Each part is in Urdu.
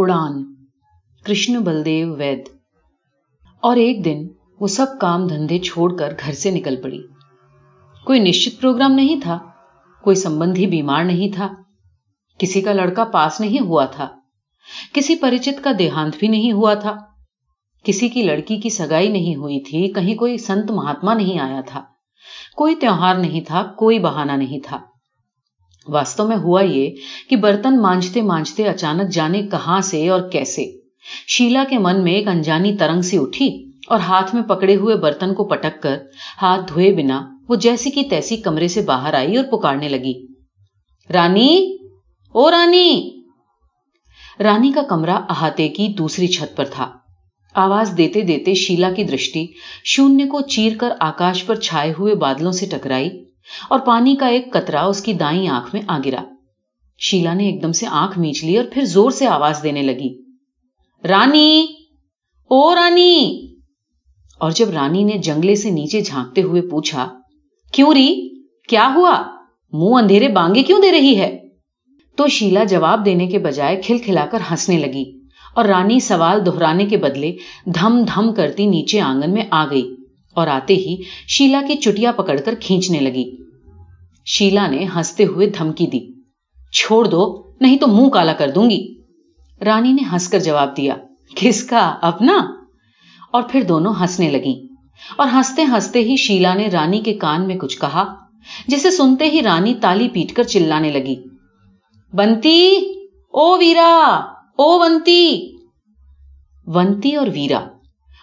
اڑان، کرشن بلدیو وید۔ اور ایک دن وہ سب کام دھندے چھوڑ کر گھر سے نکل پڑی۔ کوئی نشچت پروگرام نہیں تھا، کوئی سمبندھی بیمار نہیں تھا، کسی کا لڑکا پاس نہیں ہوا تھا، کسی پریچت کا دیہانت بھی نہیں ہوا تھا، کسی کی لڑکی کی سگائی نہیں ہوئی تھی، کہیں کوئی سنت مہاتما نہیں آیا تھا، کوئی تیوہار نہیں تھا، کوئی بہانہ نہیں تھا۔ واستو میں ہوا یہ کہ برتن مانجتے مانجتے اچانک جانے کہاں سے اور کیسے۔ شیلا کے من میں ایک انجانی ترنگ سی اٹھی اور ہاتھ میں پکڑے ہوئے برتن کو پٹک کر ہاتھ دھوئے بنا وہ جیسی کی تیسی کمرے سے باہر آئی اور پکارنے لگی۔ رانی؟ او رانی! رانی کا کمرہ احاطے کی دوسری چھت پر تھا۔ آواز دیتے دیتے شیلا کی درشٹی شونیہ کو چیر کر آکاش پر چھائے ہوئے بادلوں سے ٹکرائی۔ اور پانی کا ایک کترا اس کی دائیں آنکھ میں آ گرا۔ شیلا نے ایک دم سے آنکھ میچ لی اور پھر زور سے آواز دینے لگی۔ رانی! او رانی! اور جب رانی نے جنگلے سے نیچے جھانکتے ہوئے پوچھا، کیوں ری؟ کیا ہوا؟ منہ اندھیرے بانگے کیوں دے رہی ہے؟ تو شیلا جواب دینے کے بجائے کھل کھلا کر ہنسنے لگی اور رانی سوال دہرانے کے بدلے دھم دھم کرتی نیچے آنگن میں آ گئی۔ اور آتے ہی شیلا کی چٹیا پکڑ کر کھینچنے لگی۔ شیلا نے ہنستے ہوئے دھمکی دی۔ چھوڑ دو، نہیں تو منہ کالا کر دوں گی۔ رانی نے ہنس کر جواب دیا، کس کا؟ اپنا؟ اور پھر دونوں ہنسنے لگی اور ہنستے ہنستے ہی شیلا نے رانی کے کان میں کچھ کہا، جسے سنتے ہی رانی تالی پیٹ کر چلانے لگی۔ بنتی، او ویرا، او ونتی۔ ونتی اور ویرا۔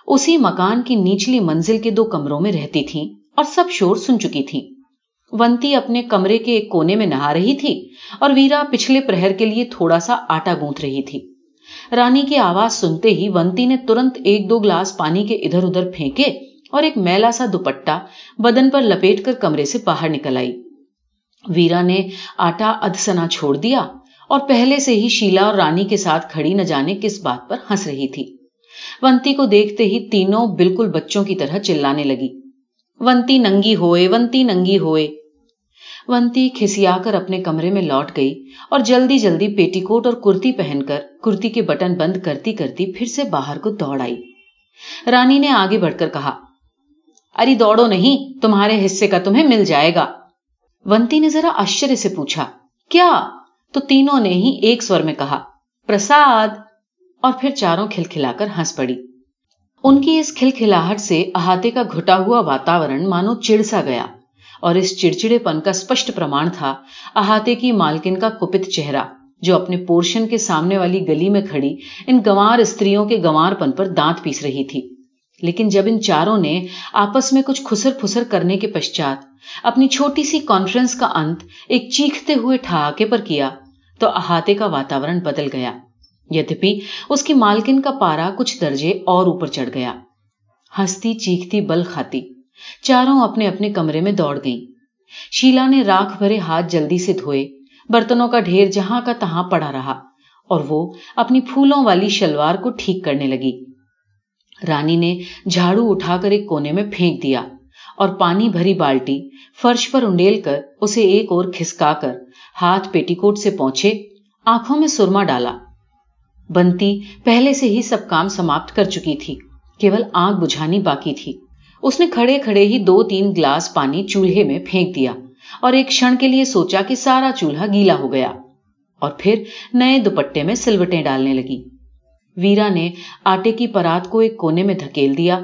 اسی مکان کی نیچلی منزل کے دو کمروں میں رہتی تھیں اور سب شور سن چکی تھی۔ ونتی اپنے کمرے کے ایک کونے میں نہا رہی تھی اور ویرا پچھلے پرہر کے لیے تھوڑا سا آٹا گونت رہی تھی۔ رانی کی آواز سنتے ہی ونتی نے ترنت ایک دو گلاس پانی کے ادھر ادھر پھینکے اور ایک میلا سا دوپٹا بدن پر لپیٹ کر کمرے سے باہر نکل آئی۔ ویرا نے آٹا ادسنا چھوڑ دیا اور پہلے سے ہی شیلا اور رانی کے ساتھ کھڑی نہ جانے کس بات پر ہنس رہی تھی۔ ونتی کو دیکھتے ہی تینوں بالکل بچوں کی طرح چلانے لگی۔ ونتی ننگی ہوئے، ونتی ننگی ہوئے۔ ونتی کھسیا کر اپنے کمرے میں لوٹ گئی اور جلدی جلدی پیٹی کوٹ اور کرتی پہن کر کرتی کے بٹن بند کرتی کرتی پھر سے باہر کو دوڑ آئی۔ رانی نے آگے بڑھ کر کہا اری دوڑو نہیں، تمہارے حصے کا تمہیں مل جائے گا۔ ونتی نے ذرا آشچر سے پوچھا، کیا؟ تو تینوں نے ہی ایک سور میں کہا، پرساد اور پھر چاروں کھلکھلا کر ہنس پڑی۔ ان کی اس کھلکھلاہٹ سے احاطے کا گھٹا ہوا واتاورن مانو چڑ سا گیا اور اس چڑچڑے پن کا اسپشٹ پرمان تھا احاطے کی مالکن کا کپت چہرہ، جو اپنے پورشن کے سامنے والی گلی میں کھڑی ان گوار استریوں کے گوار پن پر دانت پیس رہی تھی۔ لیکن جب ان چاروں نے آپس میں کچھ خسر پھسر کرنے کے پشچات اپنی چھوٹی سی کانفرنس کا انت ایک چیختے ہوئے ٹھہاکے پر کیا تو احاطے کا واتاورن بدل گیا۔ یدپی اس کی مالکن کا پارا کچھ درجے اور اوپر چڑھ گیا۔ ہستی چیختی بل کھاتی، چاروں اپنے اپنے کمرے میں دوڑ گئیں۔ شیلا نے راکھ بھرے ہاتھ جلدی سے دھوئے، برتنوں کا ڈھیر جہاں کا تہاں پڑا رہا، اور وہ اپنی پھولوں والی شلوار کو ٹھیک کرنے لگی۔ رانی نے جھاڑو اٹھا کر ایک کونے میں پھینک دیا اور پانی بھری بالٹی فرش پر انڈیل کر اسے ایک اور کھسکا کر ہاتھ پیٹی کوٹ سے پہنچے آنکھوں میں سرما ڈالا۔ بنتی پہلے سے ہی سب کام سماپت کر چکی تھی۔ کیول آنکھ بجھانی باقی تھی۔ اس نے کھڑے کھڑے ہی دو تین گلاس پانی چولہے میں پھینک دیا اور ایک کھڑ کے لیے سوچا کہ سارا چولہا گیلا ہو گیا۔ اور پھر نئے دوپٹے میں سلوٹیں ڈالنے لگی۔ ویرا نے آٹے کی پرات کو ایک کونے میں دھکیل دیا۔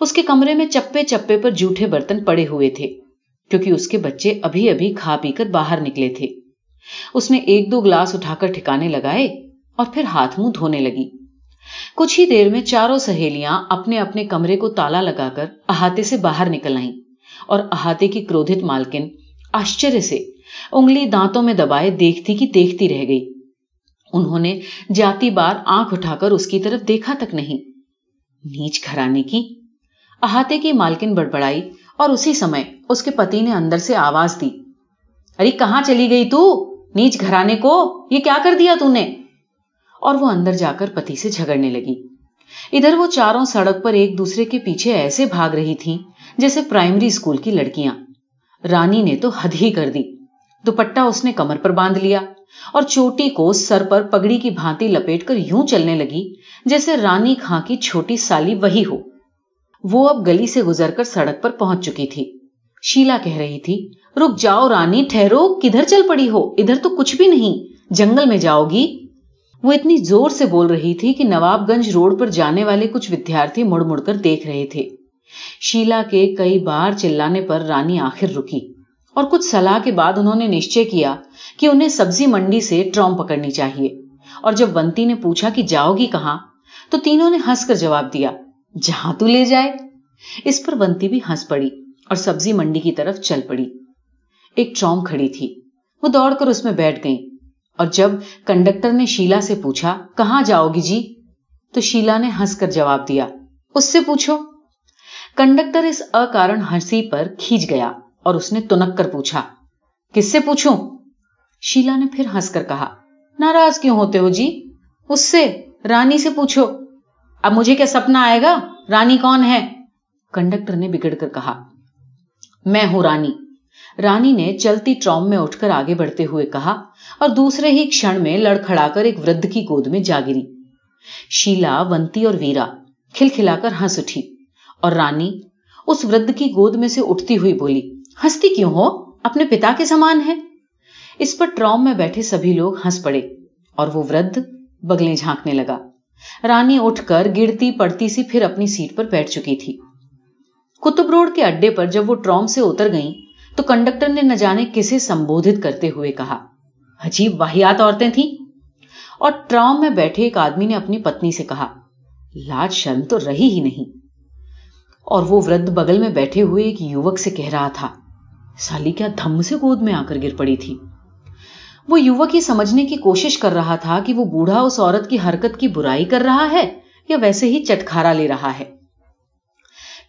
اس کے کمرے میں چپے چپے پر جھوٹے برتن پڑے ہوئے تھے، کیونکہ اس کے بچے ابھی ابھی کھا پی کر باہر نکلے تھے۔ اس نے ایک دو گلاس اٹھا کر ٹھکانے لگائے۔ اور پھر ہاتھ منہ دھونے لگی۔ کچھ ہی دیر میں چاروں سہیلیاں اپنے اپنے کمرے کو تالا لگا کر احاطے سے باہر نکل آئیں اور احاطے کی کروت مالکن آشچر سے انگلی دانتوں میں دبائے دیکھتی کی دیکھتی رہ گئی۔ انہوں نے جاتی بار آنکھ اٹھا کر اس کی طرف دیکھا تک نہیں۔ نیچ گھرانے کی۔ احاطے کی مالکن بڑبڑائی اور اسی سمے اس کے پتی نے اندر سے آواز دی۔ ارے کہاں چلی گئی تو؟ نیچ گھرانے کو؟ یہ کیا کر دیا تو نے؟ اور وہ اندر جا کر پتی سے جھگڑنے لگی۔ ادھر وہ چاروں سڑک پر ایک دوسرے کے پیچھے ایسے بھاگ رہی تھی جیسے پرائمری اسکول کی لڑکیاں۔ رانی نے تو حد ہی کر دی۔ دوپٹا اس نے کمر پر باندھ لیا اور چوٹی کو سر پر پگڑی کی بھانتی لپیٹ کر یوں چلنے لگی جیسے رانی خاں کی چھوٹی سالی وہی ہو۔ وہ اب گلی سے گزر کر سڑک پر پہنچ چکی تھی۔ شیلا کہہ رہی تھی، رک جاؤ رانی، ٹھہرو، کدھر چل پڑی ہو؟ ادھر تو کچھ بھی نہیں، جنگل میں جاؤ گی۔ وہ اتنی زور سے بول رہی تھی کہ نواب گنج روڈ پر جانے والے کچھ ودیارتھی مڑ مڑ کر دیکھ رہے تھے۔ شیلا کے کئی بار چلانے پر رانی آخر رکی اور کچھ صلاح کے بعد انہوں نے نشچے کیا کہ انہیں سبزی منڈی سے ٹرام پکڑنی چاہیے۔ اور جب ونتی نے پوچھا کہ جاؤ گی کہاں، تو تینوں نے ہنس کر جواب دیا، جہاں تو لے جائے۔ اس پر ونتی بھی ہنس پڑی اور سبزی منڈی کی طرف چل پڑی۔ ایک ٹرام کھڑی تھی۔ وہ دوڑ کر اس میں بیٹھ گئی اور جب کنڈکٹر نے شیلا سے پوچھا، کہاں جاؤ گی جی؟ تو شیلا نے ہنس کر جواب دیا، اس سے پوچھو. کنڈکٹر اس اکارن ہنسی پر کھینچ گیا اور اس نے تنک کر پوچھا، کس سے پوچھوں؟ شیلا نے پھر ہنس کر کہا، ناراض کیوں ہوتے ہو جی؟ اس سے، رانی سے پوچھو. اب مجھے کیا سپنا آئے گا؟ رانی کون ہے؟ کنڈکٹر نے بگڑ کر کہا، میں ہوں رانی. رانی نے چلتی ٹرام میں اٹھ کر آگے بڑھتے ہوئے کہا اور دوسرے ہی کھڑ میں لڑکھڑا کر ایک ورد کی گود میں جا گری۔ شیلا، ونتی اور ویرا کھل کھلا کر ہنس اٹھی اور رانی اس ورد کی گود میں سے اٹھتی ہوئی بولی ہنستی کیوں ہو؟ اپنے پتا کے سامان ہے اس پر ٹرام میں بیٹھے سبھی لوگ ہنس پڑے اور وہ ورد بگلیں جھانکنے لگا۔ رانی اٹھ کر گرتی پڑتی سی پھر اپنی سیٹ پر بیٹھ چکی تھی۔ کتب روڈ کے اڈے پر جب وہ ٹرام سے اتر گئیں تو کنڈکٹر نے نہ جانے کسے سمبودت کرتے ہوئے کہا۔ عجیب واحیات عورتیں تھیں۔ اور ٹرام میں بیٹھے ایک آدمی نے اپنی پتنی سے کہا، لاج شرم تو رہی ہی نہیں۔ اور وہ ورد بغل میں بیٹھے ہوئے ایک یوک سے کہہ رہا تھا، سالی کیا دھم سے گود میں آ کر گر پڑی تھی۔ وہ یوک یہ سمجھنے کی کوشش کر رہا تھا کہ وہ بوڑھا اس عورت کی حرکت کی برائی کر رہا ہے یا ویسے ہی چٹکارا لے رہا ہے۔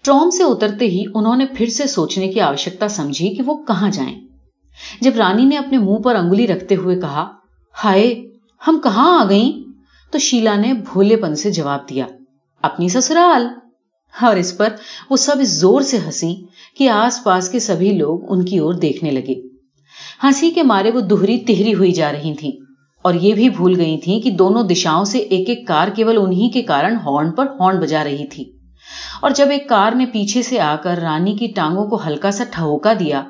ٹروم سے اترتے ہی انہوں نے پھر سے سوچنے کی آوشکتا سمجھی کہ وہ کہاں جائیں۔ جب رانی نے اپنے منہ پر انگلی رکھتے ہوئے کہا، ہائے، ہم کہاں آ گئیں؟ تو شیلا نے بھولے پن سے جواب دیا، اپنی سسرال. اور اس پر وہ سب اس زور سے ہنسی کہ آس پاس کے سبھی لوگ ان کی اور دیکھنے لگے۔ ہنسی کے مارے وہ دوہری تہری ہوئی جا رہی تھیں اور یہ بھی بھول گئی تھیں کہ دونوں دشاؤں سے ایک ایک کار کیول انہی کے کارن ہارن پر ہارن بجا رہی تھی۔ اور جب ایک کار نے پیچھے سے آ کر رانی کی ٹانگوں کو ہلکا سا ٹھہوکا دیا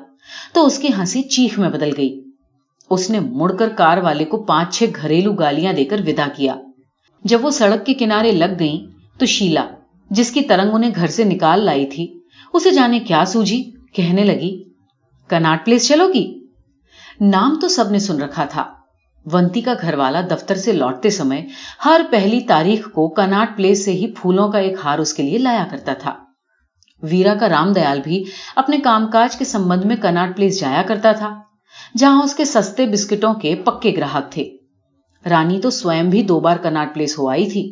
تو اس کی ہنسی چیخ میں بدل گئی۔ اس نے مڑ کر کار والے کو پانچ چھ گھریلو گالیاں دے کر ودا کیا۔ جب وہ سڑک کے کنارے لگ گئیں تو شیلا، جس کی ترنگ انہیں گھر سے نکال لائی تھی، اسے جانے کیا سوجی کہنے لگی، کناٹ پلیس چلو گی؟ نام تو سب نے سن رکھا تھا۔ ونتی کا گھر والا دفتر سے لوٹتے سمے ہر پہلی تاریخ کو کناٹ پلیس سے ہی پھولوں کا ایک ہار اس کے لیے لایا کرتا تھا۔ ویرا کا رام دیال بھی اپنے کام کاج کے سمبند میں کناٹ پلیس جایا کرتا تھا، جہاں اس کے سستے بسکٹوں کے پکے گراہک تھے۔ رانی تو سوئم بھی دو بار کناٹ پلیس ہو آئی تھی۔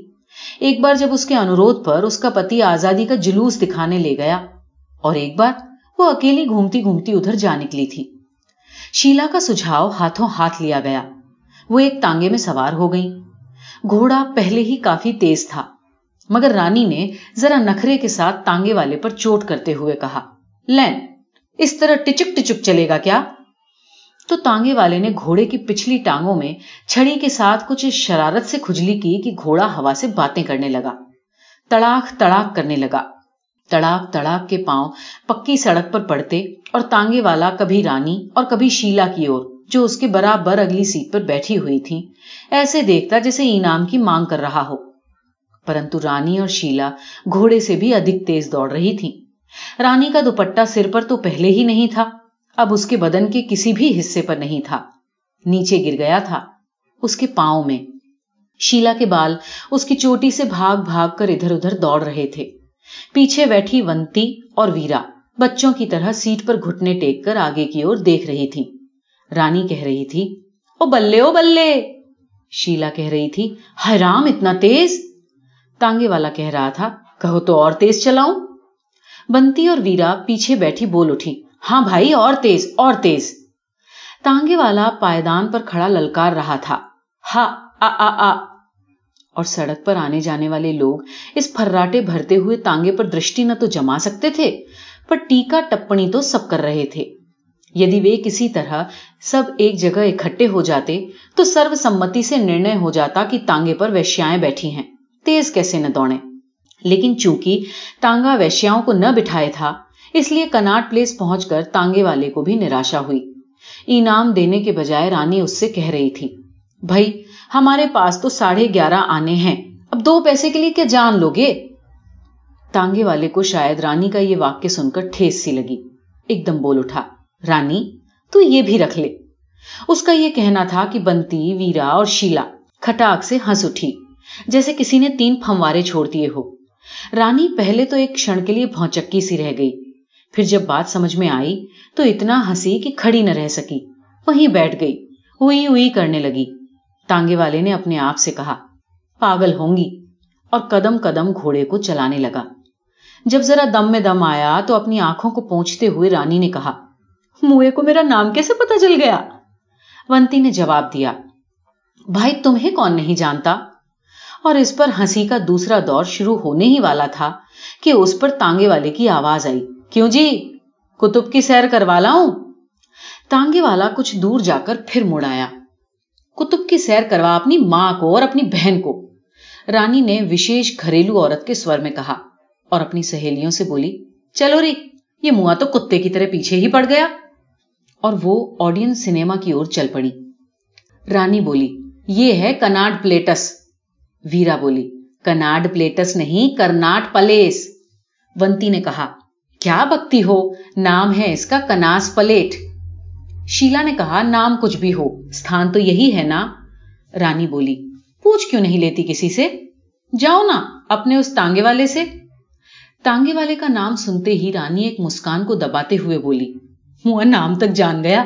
ایک بار جب اس کے انوروھ پر اس کا پتی آزادی کا جلوس دکھانے لے گیا، اور ایک بار وہ اکیلی گھومتی گھومتی ادھر جا نکلی تھی۔ شیلا کا سجھاؤ ہاتھوں ہاتھ لیا گیا۔ وہ ایک تانگے میں سوار ہو گئی گھوڑا پہلے ہی کافی تیز تھا، مگر رانی نے ذرا نخرے کے ساتھ تانگے والے پر چوٹ کرتے ہوئے کہا، لین، اس طرح ٹچک ٹچک چلے گا کیا؟ تو تانگے والے نے گھوڑے کی پچھلی ٹانگوں میں چھڑی کے ساتھ کچھ شرارت سے کھجلی کی کہ گھوڑا ہوا سے باتیں کرنے لگا۔ تڑاک تڑاک کرنے لگا۔ تڑاک تڑاک کے پاؤں پکی سڑک پر پڑتے اور تانگے والا کبھی رانی اور کبھی شیلا کی اور جو اس کے برابر اگلی سیٹ پر بیٹھی ہوئی تھی۔ ایسے دیکھتا جیسے انعام کی مانگ کر رہا ہو۔ پرنتو رانی اور شیلا گھوڑے سے بھی ادھک تیز دوڑ رہی تھی رانی کا دوپٹہ سر پر تو پہلے ہی نہیں تھا۔ اب اس کے بدن کے کسی بھی حصے پر نہیں تھا۔ نیچے گر گیا تھا۔ اس کے پاؤں میں۔ شیلا کے بال اس کی چوٹی سے بھاگ بھاگ کر ادھر ادھر دوڑ رہے تھے۔ پیچھے بیٹھی ونتی اور ویرا بچوں کی طرح سیٹ پر گھٹنے ٹیک کر آگے کی اور دیکھ رہی تھی رانی کہہ رہی تھی، او بلے او بلے! شیلا کہہ رہی تھی حیرام اتنا تیز! تانگے والا کہہ رہا تھا، کہو تو اور تیز چلاؤں! بنتی اور ویرا پیچھے بیٹھی بول اٹھی ہاں بھائی، اور تیز اور تیز! تانگے والا پائیدان پر کھڑا للکار رہا تھا، ہا، آ آ آ! اور سڑک پر آنے جانے والے لوگ اس پھراٹے بھرتے ہوئے تانگے پر درشٹی نہ تو جما سکتے تھے، پر ٹیکا ٹپنی تو سب کر رہے تھے۔ یدی وہ کسی طرح سب ایک جگہ اکٹھے ہو جاتے، تو سرو سمتی سے نرنے ہو جاتا کہ تانگے پر ویشیاں بیٹھی ہیں۔ تیز کیسے نہ دوڑے لیکن چونکہ تانگا ویشیاؤں کو نہ بٹھائے تھا، اس لیے کناٹ پلیس پہنچ کر تانگے والے کو بھی نراشا ہوئی۔ انعام دینے کے بجائے رانی اس سے کہہ رہی تھی، بھائی، ہمارے پاس تو ساڑھے گیارہ آنے ہیں، اب دو پیسے کے لیے کیا جان لو گے؟ تانگے والے کو شاید رانی کا یہ واقعہ سن کر ٹھیس سی لگی۔ ایک دم بول اٹھا۔ رانی، تو یہ بھی رکھ لے۔ اس کا یہ کہنا تھا کہ بنتی، ویرا اور شیلا کھٹاک سے ہنس اٹھی، جیسے کسی نے تین پھموارے چھوڑ دیے ہو رانی پہلے تو ایک کھڑ کے لیے بھونچکی سی رہ گئی، پھر جب بات سمجھ میں آئی تو اتنا ہنسی کہ کھڑی نہ رہ سکی، وہیں بیٹھ گئی، ہوئی ہوئی کرنے لگی۔ تانگے والے نے اپنے آپ سے کہا، پاگل ہوں گی، اور قدم قدم گھوڑے کو چلانے لگا۔ جب ذرا دم میں دم آیا تو اپنی آنکھوں کو پہنچتے ہوئے رانی نے کہا موئے کو میرا نام کیسے پتا چل گیا؟ ونتی نے جواب دیا، بھائی تمہیں کون نہیں جانتا؟ اور اس پر ہنسی کا دوسرا دور شروع ہونے ہی والا تھا کہ اس پر تانگے والے کی آواز آئی۔ کیوں جی؟ کتب کی سیر کروا لاؤں؟ تانگے والا کچھ دور جا کر پھر مڑ آیا۔ کتب کی سیر کروا اپنی ماں کو اور اپنی بہن کو۔ رانی نے وشیش گھریلو عورت کے سور میں کہا اور اپنی سہیلیوں سے بولی، چلو ری، یہ موا تو کتے کی طرح پیچھے ہی پڑ گیا۔ اور وہ آڈینس سنیما کی اور چل پڑی۔ رانی بولی، یہ ہے کناڈ پلیٹس۔ ویرا بولی، کناڈ پلیٹس نہیں، کرناٹ پلیس۔ ونتی نے کہا، کیا بکتی ہو؟ نام ہے اس کا کناس پلیٹ۔ شیلا نے کہا، نام کچھ بھی ہو ستھان تو یہی ہے نا۔ رانی بولی، پوچھ کیوں نہیں لیتی کسی سے؟ جاؤ نا، اپنے اس تانگے والے سے۔ تانگے والے کا نام سنتے ہی رانی ایک مسکان کو دباتے ہوئے بولی ہوا نام تک جان گیا۔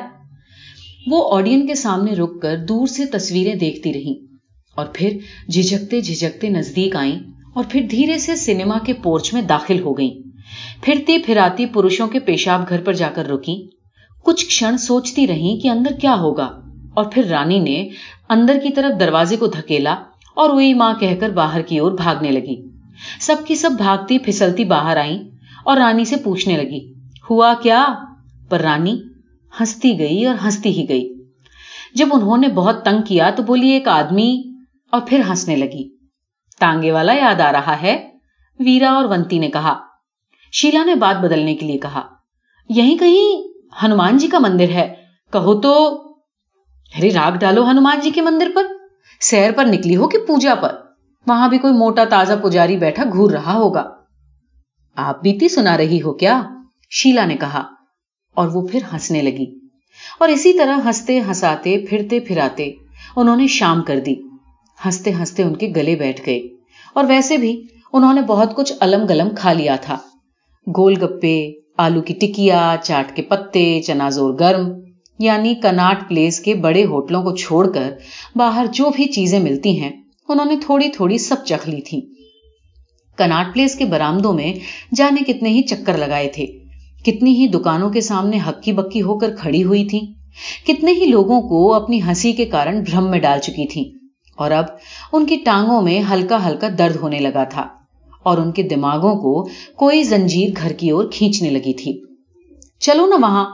وہ آڈین کے سامنے رک کر دور سے تصویریں دیکھتی رہیں۔ اور پھر جھجکتے جھجکتے نزدیک آئیں، اور پھر دھیرے سے سنیما کے پورچ میں داخل ہو گئیں۔ پھرتی پھراتی پروشوں کے پیشاب گھر پر جا کر رکی کچھ کھڑ سوچتی رہیں کہ اندر کیا ہوگا۔ اور پھر رانی نے اندر کی طرف دروازے کو دھکیلا، اور وہی ماں کہہ کر باہر کی اور بھاگنے لگی۔ سب کی سب بھاگتی پھسلتی باہر آئیں، اور رانی سے پوچھنے لگی، ہوا کیا؟ پر رانی ہنستی گئی اور ہنستی ہی گئی۔ جب انہوں نے بہت تنگ کیا تو بولی ایک آدمی اور پھر ہنسنے لگی۔ تانگے والا یاد آ رہا ہے، ویرا اور ونتی نے کہا۔ شیلا نے بات بدلنے کے لیے کہا۔ یہیں کہیں ہنومان جی کا مندر ہے۔ کہو تو ارے راگ ڈالو ہنومان جی کے مندر پر۔ سیر پر نکلی ہو کہ پوجا پر۔ وہاں بھی کوئی موٹا تازہ پجاری بیٹھا گھور رہا ہوگا۔ آپ بیتی سنا رہی ہو کیا؟ شیلا نے کہا۔ اور وہ پھر ہنسنے لگی۔ اور اسی طرح ہنستے ہنساتے، پھرتے پھراتے انہوں نے شام کر دی۔ ہنستے ہنستے ان کے گلے بیٹھ گئے۔ اور ویسے بھی انہوں نے بہت کچھ الم گلم کھا لیا تھا۔ گول گپے، آلو کی ٹکیا، چاٹ کے پتے، چنازور گرم یعنی کناٹ پلیس کے بڑے ہوٹلوں کو چھوڑ کر باہر جو بھی چیزیں ملتی ہیں، انہوں نے تھوڑی تھوڑی سب چکھ لی تھی۔ کناٹ پلیس کے برامدوں میں جانے کتنے ہی چکر لگائے تھے۔ کتنی ہی دکانوں کے سامنے ہکی بکی ہو کر کھڑی ہوئی تھیں، کتنے ہی لوگوں کو اپنی ہنسی کے کارن بھرم میں ڈال چکی تھیں۔ اور اب ان کی ٹانگوں میں ہلکا ہلکا درد ہونے لگا تھا اور ان کے دماغوں کو کوئی زنجیر گھر کی اور کھینچنے لگی تھی۔ چلو نا وہاں،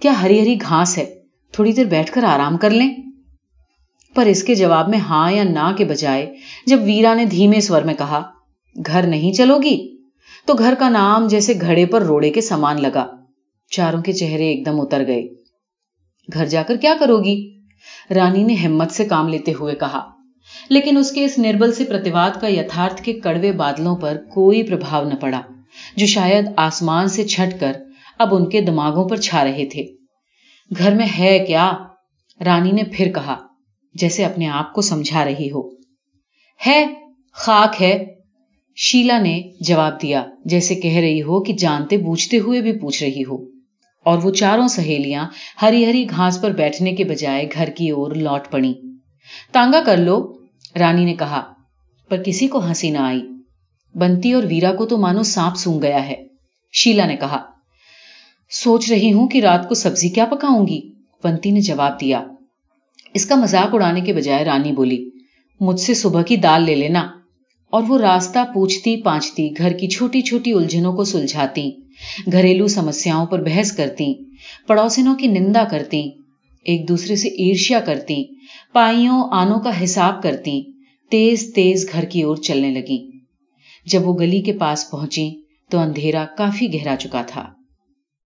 کیا ہری ہری گھاس ہے؟ تھوڑی دیر بیٹھ کر آرام کر لیں۔ پر اس کے جواب میں ہاں یا نہ کے بجائے جب ویرا نے دھیمے سور میں کہا، گھر نہیں چلو گی؟ تو گھر کا نام جیسے گھڑے پر روڑے کے سامان لگا۔ چاروں کے چہرے ایک دم اتر گئے۔ گھر جا کر کیا کرو گی؟ رانی نے ہمت سے کام لیتے ہوئے کہا۔ لیکن اس کے اس نربل سے پرتیواد کا یتھارتھ کے کڑوے بادلوں پر کوئی پربھاؤ نہ پڑا، جو شاید آسمان سے چھٹ کر اب ان کے دماغوں پر چھا رہے تھے۔ گھر میں ہے کیا؟ رانی نے پھر کہا، جیسے اپنے آپ کو سمجھا رہی ہو۔ ہے، خاک ہے۔ شیلا نے جواب دیا، جیسے کہہ رہی ہو کہ جانتے بوجھتے ہوئے بھی پوچھ رہی ہو۔ اور وہ چاروں سہیلیاں ہری ہری گھاس پر بیٹھنے کے بجائے گھر کی اور لوٹ پڑی تانگا کر لو، رانی نے کہا، پر کسی کو ہنسی نہ آئی۔ بنتی اور ویرا کو تو مانو سانپ سونگ گیا ہے۔ شیلا نے کہا، سوچ رہی ہوں کہ رات کو سبزی کیا پکاؤں گی۔ بنتی نے جواب دیا۔ اس کا مذاق اڑانے کے بجائے رانی بولی، مجھ سے صبح کی دال لے لینا۔ اور وہ راستہ پوچھتی پانچتی گھر کی چھوٹی چھوٹی الجھنوں کو سلجھاتی، گھریلو سمسیاؤں پر بحث کرتی، پڑوسنوں کی نندا کرتی، ایک دوسرے سے ایرشیا کرتی، پائیوں آنوں کا حساب کرتی، تیز تیز گھر کی اور چلنے لگی۔ جب وہ گلی کے پاس پہنچی تو اندھیرا کافی گہرا چکا تھا۔